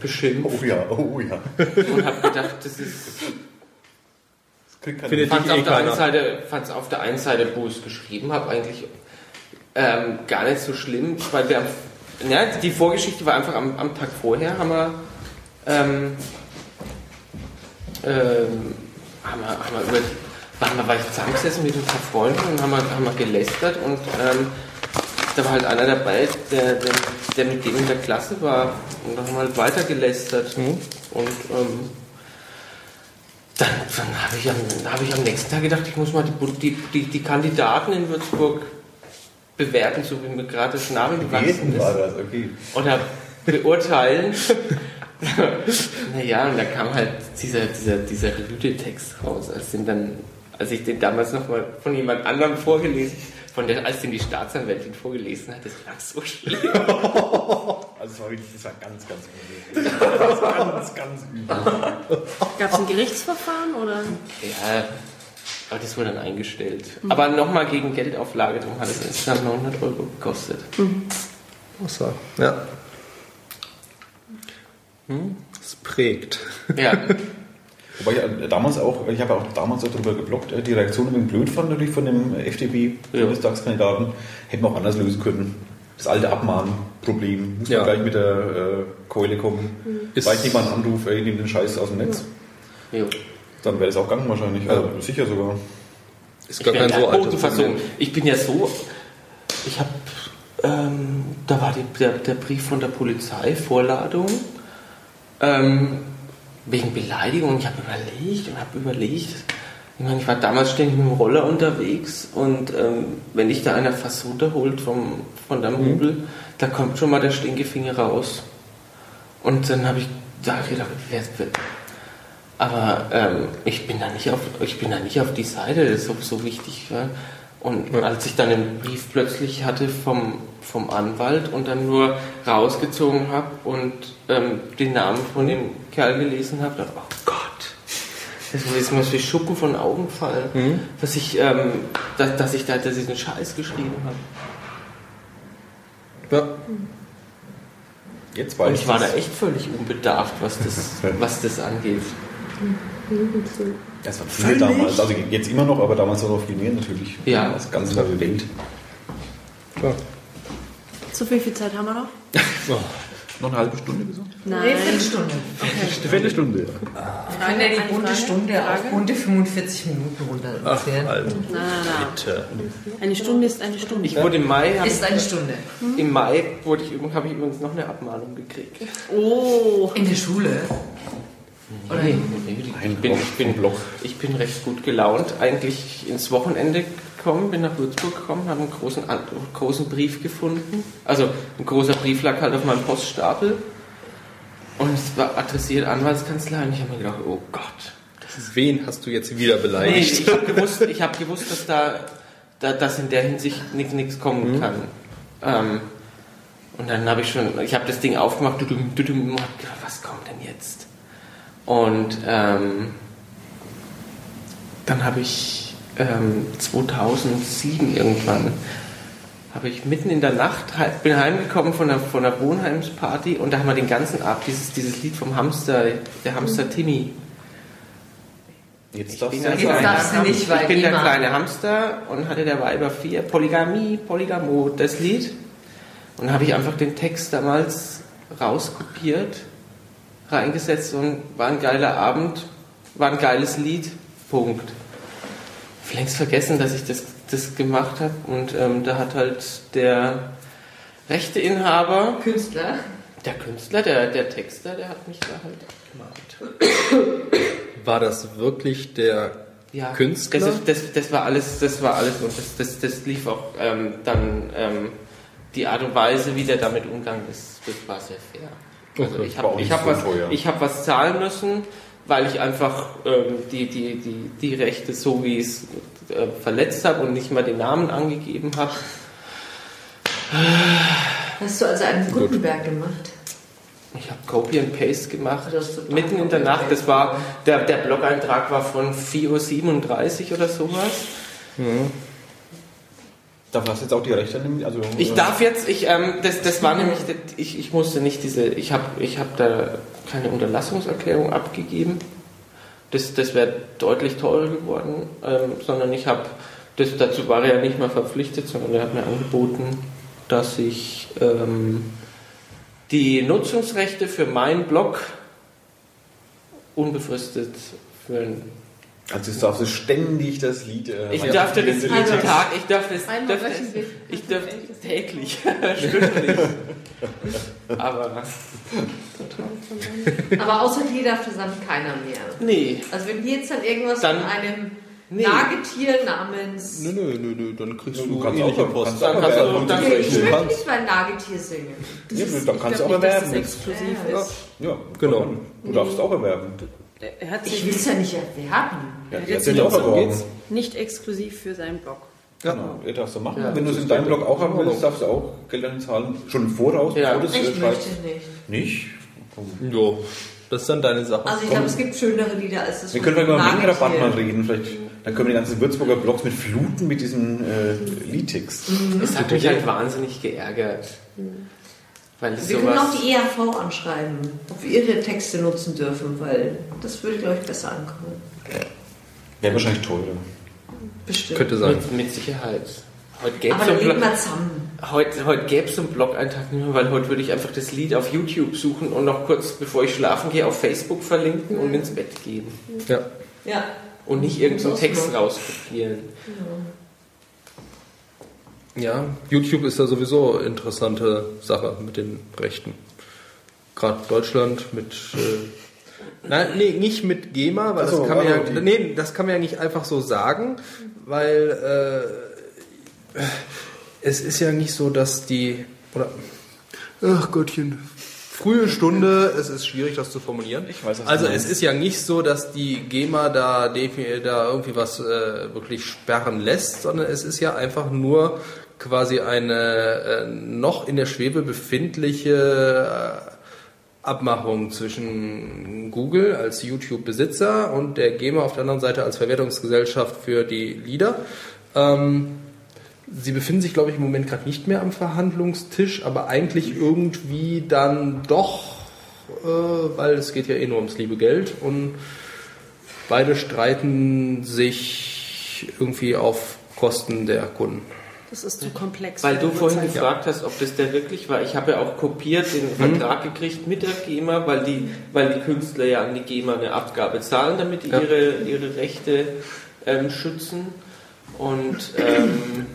beschimpft. Oh ja, oh ja. Und habe gedacht, das ist. Ich fand es auf, auf der einen Seite, wo ich es geschrieben habe, eigentlich ähm, gar nicht so schlimm, weil wir, ja, die Vorgeschichte war einfach am, am Tag vorher, haben wir, ähm, ähm, haben wir, haben wir über, waren wir, war ich zusammengesessen mit ein paar Freunden und haben wir, haben wir gelästert und ähm, da war halt einer dabei, der, der, der, mit dem in der Klasse war und dann haben wir halt weiter gelästert mhm. und ähm, dann, dann habe ich, am, hab ich am nächsten Tag gedacht, ich muss mal die, die, die, die Kandidaten in Würzburg bewerten, so wie mir gerade das Name gewachsen ist. War das? Okay. Oder beurteilen. naja, und da kam halt dieser, dieser, dieser Rüde-Text raus. Als, den dann, als ich den damals nochmal von jemand anderem vorgelesen von der, als den die Staatsanwältin vorgelesen hat, das war so schlimm. also das war wirklich, das war ganz, ganz übel. Das war ganz, ganz übel. Gab es ein Gerichtsverfahren oder? Ja, aber das wurde dann eingestellt. Mhm. Aber nochmal gegen Geldauflage, darum hat es insgesamt 900 Euro gekostet. Mhm. So, ja. Hm? Es prägt. Ja. Wobei ich äh, damals auch, ich habe auch damals auch darüber geblockt, äh, die Reaktion übrigens blöd fand natürlich von dem FDP-Bundestagskandidaten. Ja. Hätten wir auch anders lösen können. Das alte Abmahnproblem. Muss ja. man gleich mit der äh, Keule kommen. Mhm. Vielleicht jemand anruft, ey, nimm den Scheiß aus dem Netz. Ja. Dann wäre es auch gegangen wahrscheinlich. Also sicher sogar. Ist gar kein so altes. Ich bin ja so, ich habe, ähm, da war die, der, der, Brief von der Polizei, Vorladung, ähm, wegen Beleidigung. Ich habe überlegt und habe überlegt. Ich meine, ich war damals ständig mit dem Roller unterwegs und ähm, wenn dich da einer fast runterholt vom, von der Mubel, mhm. da kommt schon mal der Stinkefinger raus. Und dann habe ich da gedacht, wer, wer, aber ähm, ich, bin da nicht auf, ich bin da nicht auf die Seite, das ist so, so wichtig. Ja? Und ja. als ich dann den Brief plötzlich hatte vom, vom Anwalt und dann nur rausgezogen habe und ähm, den Namen von dem Kerl gelesen habe, dachte oh Gott, das ist mir wie Schuppen von Augen fallen, mhm. dass, ich, ähm, dass, dass ich da dass ich den Scheiß geschrieben habe. Ja. Jetzt weiß und ich war da echt völlig unbedarft, was das, was das angeht. Das war viel damals, also jetzt immer noch, aber damals noch viel mehr natürlich. Ja. Das ganze neue Welt. Klar. So viel, viel Zeit haben wir noch? Oh. Noch eine halbe Stunde gesagt? Nein. Eine Viertelstunde. Okay. Eine Viertelstunde. Wir können ja die bunte Stunde auf bunte 45 Minuten runterzählen. Nein, nein, nein. Bitte. Eine Stunde ist eine Stunde. Ich wurde im Mai... Ist eine Stunde. Hm? Im Mai wurde ich, habe ich übrigens noch eine Abmahnung gekriegt. Oh. In der Schule? Oder nee, ich, bin, ich, bin, ich bin recht gut gelaunt. Eigentlich ins Wochenende gekommen, bin nach Würzburg gekommen, habe einen großen, großen Brief gefunden. Also ein großer Brief lag halt auf meinem Poststapel. Und es war adressiert Anwaltskanzlei und ich habe mir gedacht, oh Gott. Wen hast du jetzt wieder beleidigt? Nee, ich habe gewusst, hab gewusst, dass da, da dass in der Hinsicht nichts kommen mhm. kann. Ähm, und dann habe ich schon, ich habe das Ding aufgemacht, du, du, du, du, was kommt denn jetzt? Und ähm, dann habe ich ähm, 2007 irgendwann, habe ich mitten in der Nacht, bin heimgekommen von der, von der Wohnheimsparty und da haben wir den ganzen Abend dieses, dieses Lied vom Hamster, der Hamster mhm. Timmy. Jetzt, darfst, du, jetzt darfst du nicht, weil Ich bin der kleine Hamster und hatte der Weiber vier, Polygamie, Polygamo, das Lied. Und habe ich einfach den Text damals rauskopiert reingesetzt und war ein geiler Abend, war ein geiles Lied, Punkt. Ich längst vergessen, dass ich das, das gemacht habe und ähm, da hat halt der Rechteinhaber. Künstler. Der Künstler, der, der Texter, der hat mich da halt gemalt. War das wirklich der ja, Künstler? Das, das, das, war alles, das war alles und das, das, das lief auch ähm, dann ähm, die Art und Weise, wie der damit umgegangen ist, das war sehr fair. Also ich habe ich hab was, hab was zahlen müssen, weil ich einfach ähm, die, die, die, die Rechte so wie es äh, verletzt habe und nicht mal den Namen angegeben habe. Hast du also einen Gutenberg gemacht? Ich habe Copy and Paste gemacht, mitten in der Nacht. Das war, der, der Blog-Eintrag war von 4.37 Uhr oder sowas. Mhm. Darf das jetzt auch die Rechte nehmen? Also, ich darf jetzt, ich, ähm, das, das war nämlich, ich, ich musste nicht diese, ich habe ich hab da keine Unterlassungserklärung abgegeben. Das, das wäre deutlich teurer geworden, ähm, sondern ich habe, dazu war er ja nicht mal verpflichtet, sondern er hat mir angeboten, dass ich ähm, die Nutzungsrechte für meinen Blog unbefristet für ein also jetzt darfst du ständig das Lied. Äh, ich darf das jeden Tag, ich darf das, darf das ich darf täglich, stündlich. Aber, aber außer dir darf das dann keiner mehr. Nee. Also wenn jetzt dann irgendwas dann, von einem Nee. Nagetier namens. Nö, nö, nö, nö, dann kriegst du, du ähnliche auch, Post. Dann kannst du auch dann Ich möchte nicht mein Nagetier singen. Das ja, dann kannst du auch erwerben. Das exklusiv ja, ist. ja, genau. Du darfst es auch erwerben. Ich will es ja nicht erwerben. Ja, er hat auch erworben. Nicht exklusiv für seinen Blog. Genau, ihr darfst du machen. Ja, Wenn du es in deinem Blog auch haben willst, darfst du auch Geld an zahlen. Schon im Voraus, ja. bevor du es Ich möchte nicht. Nicht? Jo. Das ist dann deine Sache. Also ich glaube, es gibt schönere Lieder als das Wir können mal über Mengenrabatt mal reden. Vielleicht dann können wir die ganzen Würzburger Blogs mit fluten mit diesem äh, Liedtext. Mhm. Das hat mich halt wahnsinnig geärgert. Mhm. Weil wir können auch die ERV anschreiben, ob wir ihre Texte nutzen dürfen, weil das würde, glaube ich, besser ankommen. Wäre wahrscheinlich teurer. Bestimmt. Könnte sein. Mit, mit Sicherheit. Heute gäbe es einen, heute, heute gäbe es einen Blog-Eintrag nicht mehr, weil heute würde ich einfach das Lied auf YouTube suchen und noch kurz bevor ich schlafen gehe auf Facebook verlinken und ins Bett gehen. Ja. Ja und nicht irgendeinen so Text rauskopieren. Ja, YouTube ist ja sowieso eine interessante Sache mit den Rechten. Gerade Deutschland mit. Äh, nein, nee, nicht mit GEMA, weil das, kann man ja, nee, das kann man ja nicht einfach so sagen, weil äh, es ist ja nicht so, dass die. Oder. Ach Gottchen, frühe Stunde, es ist schwierig, das zu formulieren. Ich weiß, also es ist ja nicht so, dass die GEMA da, da irgendwie was äh, wirklich sperren lässt, sondern es ist ja einfach nur quasi eine äh, noch in der Schwebe befindliche äh, Abmachung zwischen Google als YouTube-Besitzer und der GEMA auf der anderen Seite als Verwertungsgesellschaft für die Lieder. Ähm, Sie befinden sich, glaube ich, im Moment gerade nicht mehr am Verhandlungstisch, aber eigentlich irgendwie dann doch, äh, weil es geht ja eh nur ums liebe Geld und beide streiten sich irgendwie auf Kosten der Kunden. Das ist zu komplex. Weil du vorhin Zeit. gefragt hast, ob das der wirklich war. Ich habe ja auch kopiert den mhm. Vertrag gekriegt mit der GEMA, weil die, weil die Künstler ja an die GEMA eine Abgabe zahlen, damit die ja. ihre, ihre Rechte ähm, schützen. Und ähm,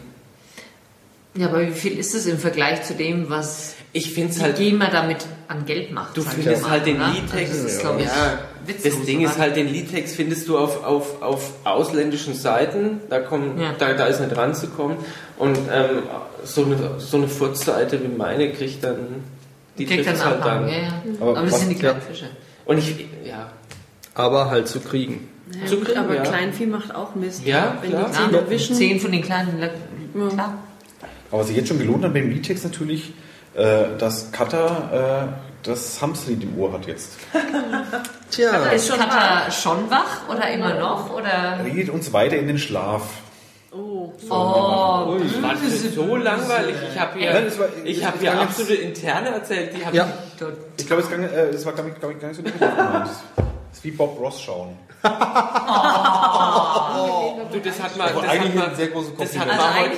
ja, aber wie viel ist es im Vergleich zu dem, was ich find's die halt, GEMA damit an Geld macht? Du findest halt den Liedtext. Also das, ist, ja, das Ding ist halt, den Liedtext findest du auf, auf, auf ausländischen Seiten. Da, kommen, ja. da, da ist nicht ranzukommen. Und ähm, so eine, so eine Furzseite wie meine kriegt dann die kriegt dann halt dann. Ja, ja. Aber, aber das sind die kleinen Fische. Und ich, ja. Aber halt zu kriegen. Ja, zu kriegen aber ja. Kleinvieh macht auch Mist. Ja, wenn klar. die zehn erwischen. Zehn von den kleinen, klar. Aber was sich jetzt schon gelohnt hat beim Liedtext natürlich, äh, dass Katha äh, das Hamsterlied im Ohr hat jetzt. Tja. Ist schon Katha schon wach oder immer noch? Oder? Redet uns weiter in den Schlaf. Oh, so, oh das ist so langweilig. Ich habe hier, Nein, war, ich habe hier absolute interne erzählt. Die ja. Ich, ich glaube, es, äh, es war gar nicht, gar nicht so. Es ist wie Bob Ross schauen. Oh. Du, das hat mal, das hat mal, ein sehr großes Kompliment. Das, hat also mal heute,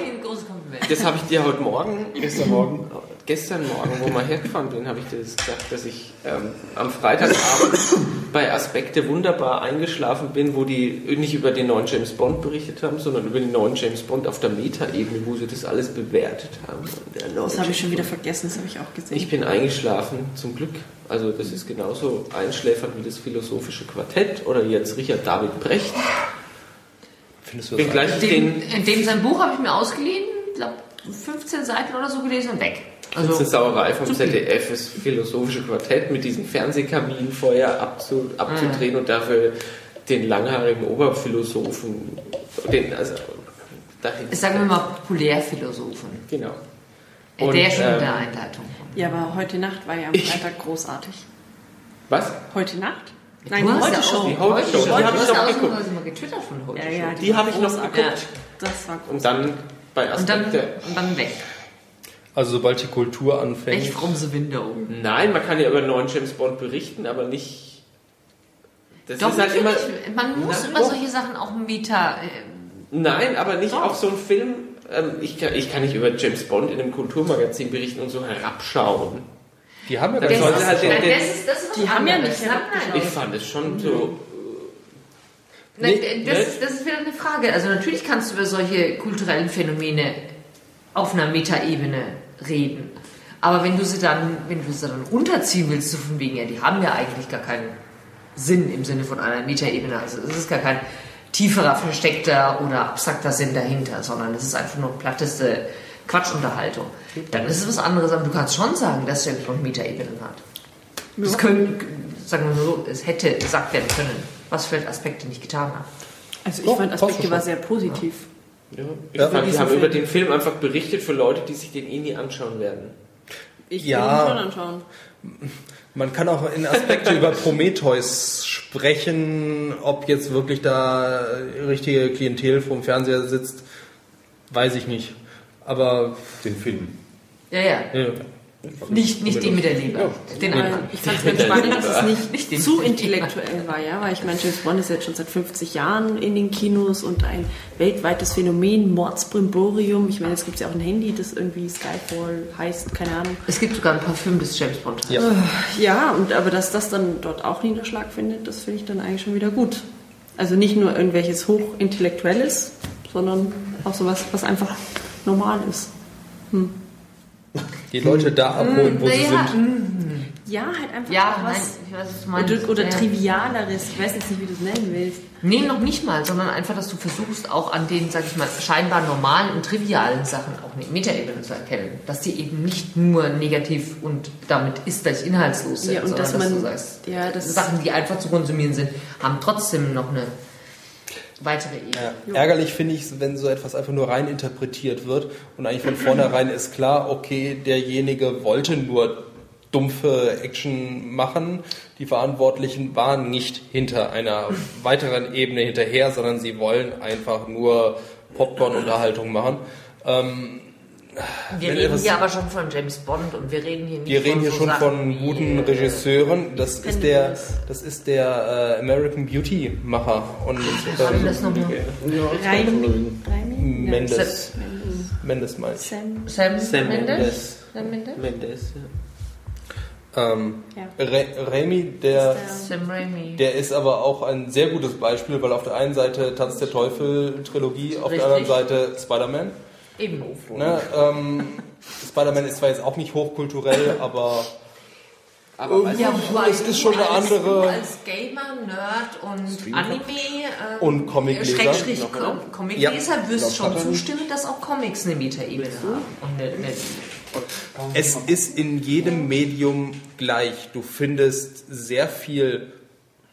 das habe ich dir heute Morgen, gestern Morgen, gestern Morgen, wo wir hergefahren bin, habe ich das gesagt, dass ich ähm, am Freitagabend bei Aspekte wunderbar eingeschlafen bin, wo die nicht über den neuen James Bond berichtet haben, sondern über den neuen James Bond auf der Meta-Ebene, wo sie das alles bewertet haben. Das habe ich schon wieder vergessen, das habe ich auch gesehen. Ich bin eingeschlafen, zum Glück. Also das ist genauso einschläfernd wie das philosophische Quartett oder jetzt Richard David Brecht. Findest du das bin gleich in, dem, in dem sein Buch habe ich mir ausgeliehen, glaube 15 Seiten oder so gelesen und weg. Also, das ist Sauerei vom ZDF, das philosophische Quartett mit diesem Fernsehkaminfeuer abzu, abzudrehen mhm. und dafür den langhaarigen Oberphilosophen, den, also, Sagen wir mal Populärphilosophen. Genau. Und, der schon ähm, in der Einleitung. Ja, aber heute Nacht war ja am Freitag großartig. Was? Heute Nacht? Nein, die heute Show. Die heute Show. Die habe ich noch geguckt. Mal getwittert von heute ja, ja, die, die habe ich noch geguckt. Ja, das war großartig. Und dann bei Aspekte. Und dann, und dann weg. Also sobald die Kultur anfängt. Nicht from the window. Nein, man kann ja über einen neuen James Bond berichten, aber nicht. Das Doch, ist halt immer. Man muss über solche Sachen auch Meta. Äh, Nein, aber nicht Doch. auf so einen Film. Ähm, ich, kann, ich kann nicht über James Bond in einem Kulturmagazin berichten und so herabschauen. Die haben ja das, ist, halt den, den, das ist, das ist Die haben ja nicht Ich fand es schon so. Nein, nee, das, ist, das ist wieder eine Frage. Also natürlich kannst du über solche kulturellen Phänomene auf einer Metaebene reden. Aber wenn du sie dann, wenn du sie dann runterziehen willst, so von wegen, ja, die haben ja eigentlich gar keinen Sinn im Sinne von einer Metaebene. Also es ist gar kein tieferer, versteckter oder abstrakter Sinn dahinter, sondern es ist einfach nur platteste Quatschunterhaltung. Dann ist es was anderes, aber du kannst schon sagen, dass der noch Metaebenen hat. Ja. Das können, sagen wir so, es hätte gesagt werden können, was für Aspekte nicht getan hat. Also ich oh, fand Aspekte war sehr positiv. Ja. Ich ja, fand, die haben Film. über den Film einfach berichtet für Leute, die sich den eh nie anschauen werden. Ich ja, will ihn schon anschauen. Man kann auch in Aspekte über Prometheus sprechen, ob jetzt wirklich da richtige Klientel vorm Fernseher sitzt, weiß ich nicht. Aber den Film. Ja, ja. ja. Nicht, nicht den mit der Leber. Ja. Den ja. Ich fand es ganz spannend, dass es nicht, nicht zu intellektuell war, ja, weil ich meine, James Bond ist jetzt schon seit 50 Jahren in den Kinos und ein weltweites Phänomen, Mordsbrimborium. Ich meine, jetzt gibt es ja auch ein Handy, das irgendwie Skyfall heißt, keine Ahnung. Es gibt sogar ein Parfüm, das James Bond heißt. Ja, ja und, aber dass das dann dort auch Niederschlag findet, das finde ich dann eigentlich schon wieder gut. Also nicht nur irgendwelches Hochintellektuelles, sondern auch sowas, was einfach normal ist. Hm die Leute da abholen, wo sie sind. Ja, halt einfach ja, was, nein, weiß, oder, oder ja. trivialeres. Ich weiß jetzt nicht, wie du es nennen willst. Nee, noch nicht mal, sondern einfach, dass du versuchst, auch an den, sag ich mal, scheinbar normalen und trivialen Sachen auch eine Metaebene zu erkennen. Dass die eben nicht nur negativ und damit ist gleich inhaltslos sind, ja, und sondern dass, man, dass du sagst, ja, das Sachen, die einfach zu konsumieren sind, haben trotzdem noch eine weitere Ebene. Ja. Ärgerlich finde ich wenn so etwas einfach nur rein interpretiert wird und eigentlich von vornherein ist klar, okay, derjenige wollte nur dumpfe Action machen. Die Verantwortlichen waren nicht hinter einer weiteren Ebene hinterher, sondern sie wollen einfach nur Popcorn-Unterhaltung machen. Ähm, wir reden etwas, hier aber schon von James Bond und wir reden hier nicht Wir reden hier so schon Sachen von guten äh, Regisseuren. Das ist der, das ist der äh, American Beauty Macher und ähm, das nochmal? Mendes. Mendes meint. Sam, Sam, Sam Mendes. Sam Mendes. Mendes ja. Ähm, ja. Raimi, der, der, der ist aber auch ein sehr gutes Beispiel, weil auf der einen Seite Tanz der Teufel Trilogie, auf der anderen Seite Spider-Man. Eben. Ne, ähm, Spider-Man ist zwar jetzt auch nicht hochkulturell, aber. Aber irgendwie ja, es ist schon eine andere. Als Gamer, Nerd und Anime ähm, und Comicleser, Schrägstrich Comicleser ja. wirst schon zustimmen, dass auch Comics eine Metaebene haben. Und eine, eine es ist in jedem Medium gleich. Du findest sehr viel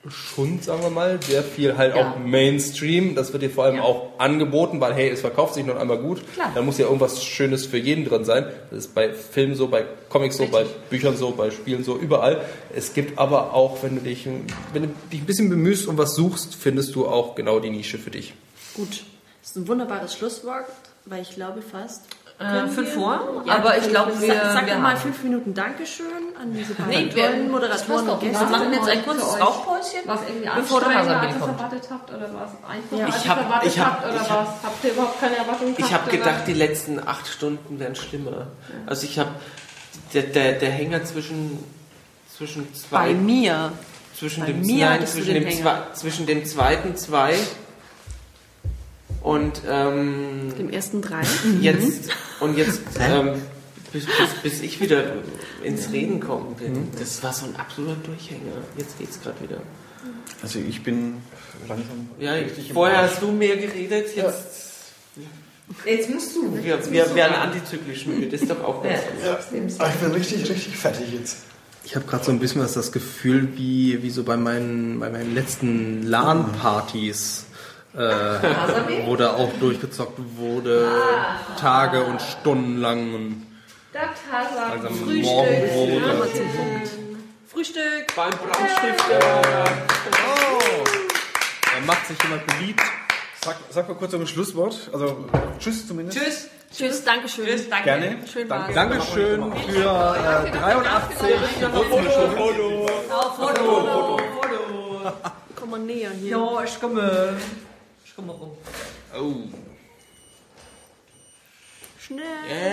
Schund, sagen wir mal, sehr viel halt ja. auch Mainstream. Das wird dir vor allem ja. auch angeboten, weil hey, es verkauft sich noch einmal gut. Klar. Da muss ja irgendwas Schönes für jeden drin sein. Das ist bei Filmen so, bei Comics so, Richtig. bei Büchern so, bei Spielen so, überall. Es gibt aber auch, wenn du dich, wenn du dich ein bisschen bemühst und was suchst, findest du auch genau die Nische für dich. Gut. Das ist ein wunderbares Schlusswort, weil ich glaube fast, äh, fünf vor, ja, aber ich glaube, wir. Sag wir mal fünf Minuten Dankeschön an diese beiden nee, tollen Moderatoren und Gäste. Wir machen jetzt ein kurzes Rauchpäuschen, was irgendwie bevor der Hasabi kommt. erwartet habt oder was einfach ja. ich hab, erwartet ich hab, habt oder ich hab, was? Habt ihr überhaupt keine Erwartung Ich habe gedacht, die letzten acht Stunden wären schlimmer. Also ich habe der, der, der Hänger zwischen, zwischen zwei. Bei mir. Zwischen Bei dem, mir nein, zwischen, dem zwei, zwischen dem zweiten zwei und ähm, dem ersten drei. Jetzt mhm. und jetzt ähm, bis, bis, bis, ich wieder ins Reden kommen bin. Mhm. Das war so ein absoluter Durchhänger. Jetzt geht's gerade wieder. Also ich bin langsam. Ja, vorher hast du mehr geredet, jetzt. Ja. Jetzt musst du. Wir, jetzt wir werden antizyklisch müde, das ist doch auch ganz ja. ja. Ich bin richtig, richtig fertig jetzt. Ich habe gerade so ein bisschen was das Gefühl, wie, wie so bei meinen, bei meinen letzten LAN-Partys. Äh, wo da auch durchgezockt wurde, ah. Tage und Stunden lang. Und langsam Frühstück. Morgenbrot. Ja, Frühstück. Beim Brandstifter. Oh. Da macht sich jemand beliebt. Sag, sag mal kurz um ein Schlusswort. Also tschüss zumindest. Tschüss. Tschüss, danke schön. Tschüss, danke. Gerne. Schön danke. Dankeschön für äh, 83 Foto. Foto. Foto. Foto. Komm mal näher hier. Ja, ich komme. Ich komme rum. Oh. Schnell.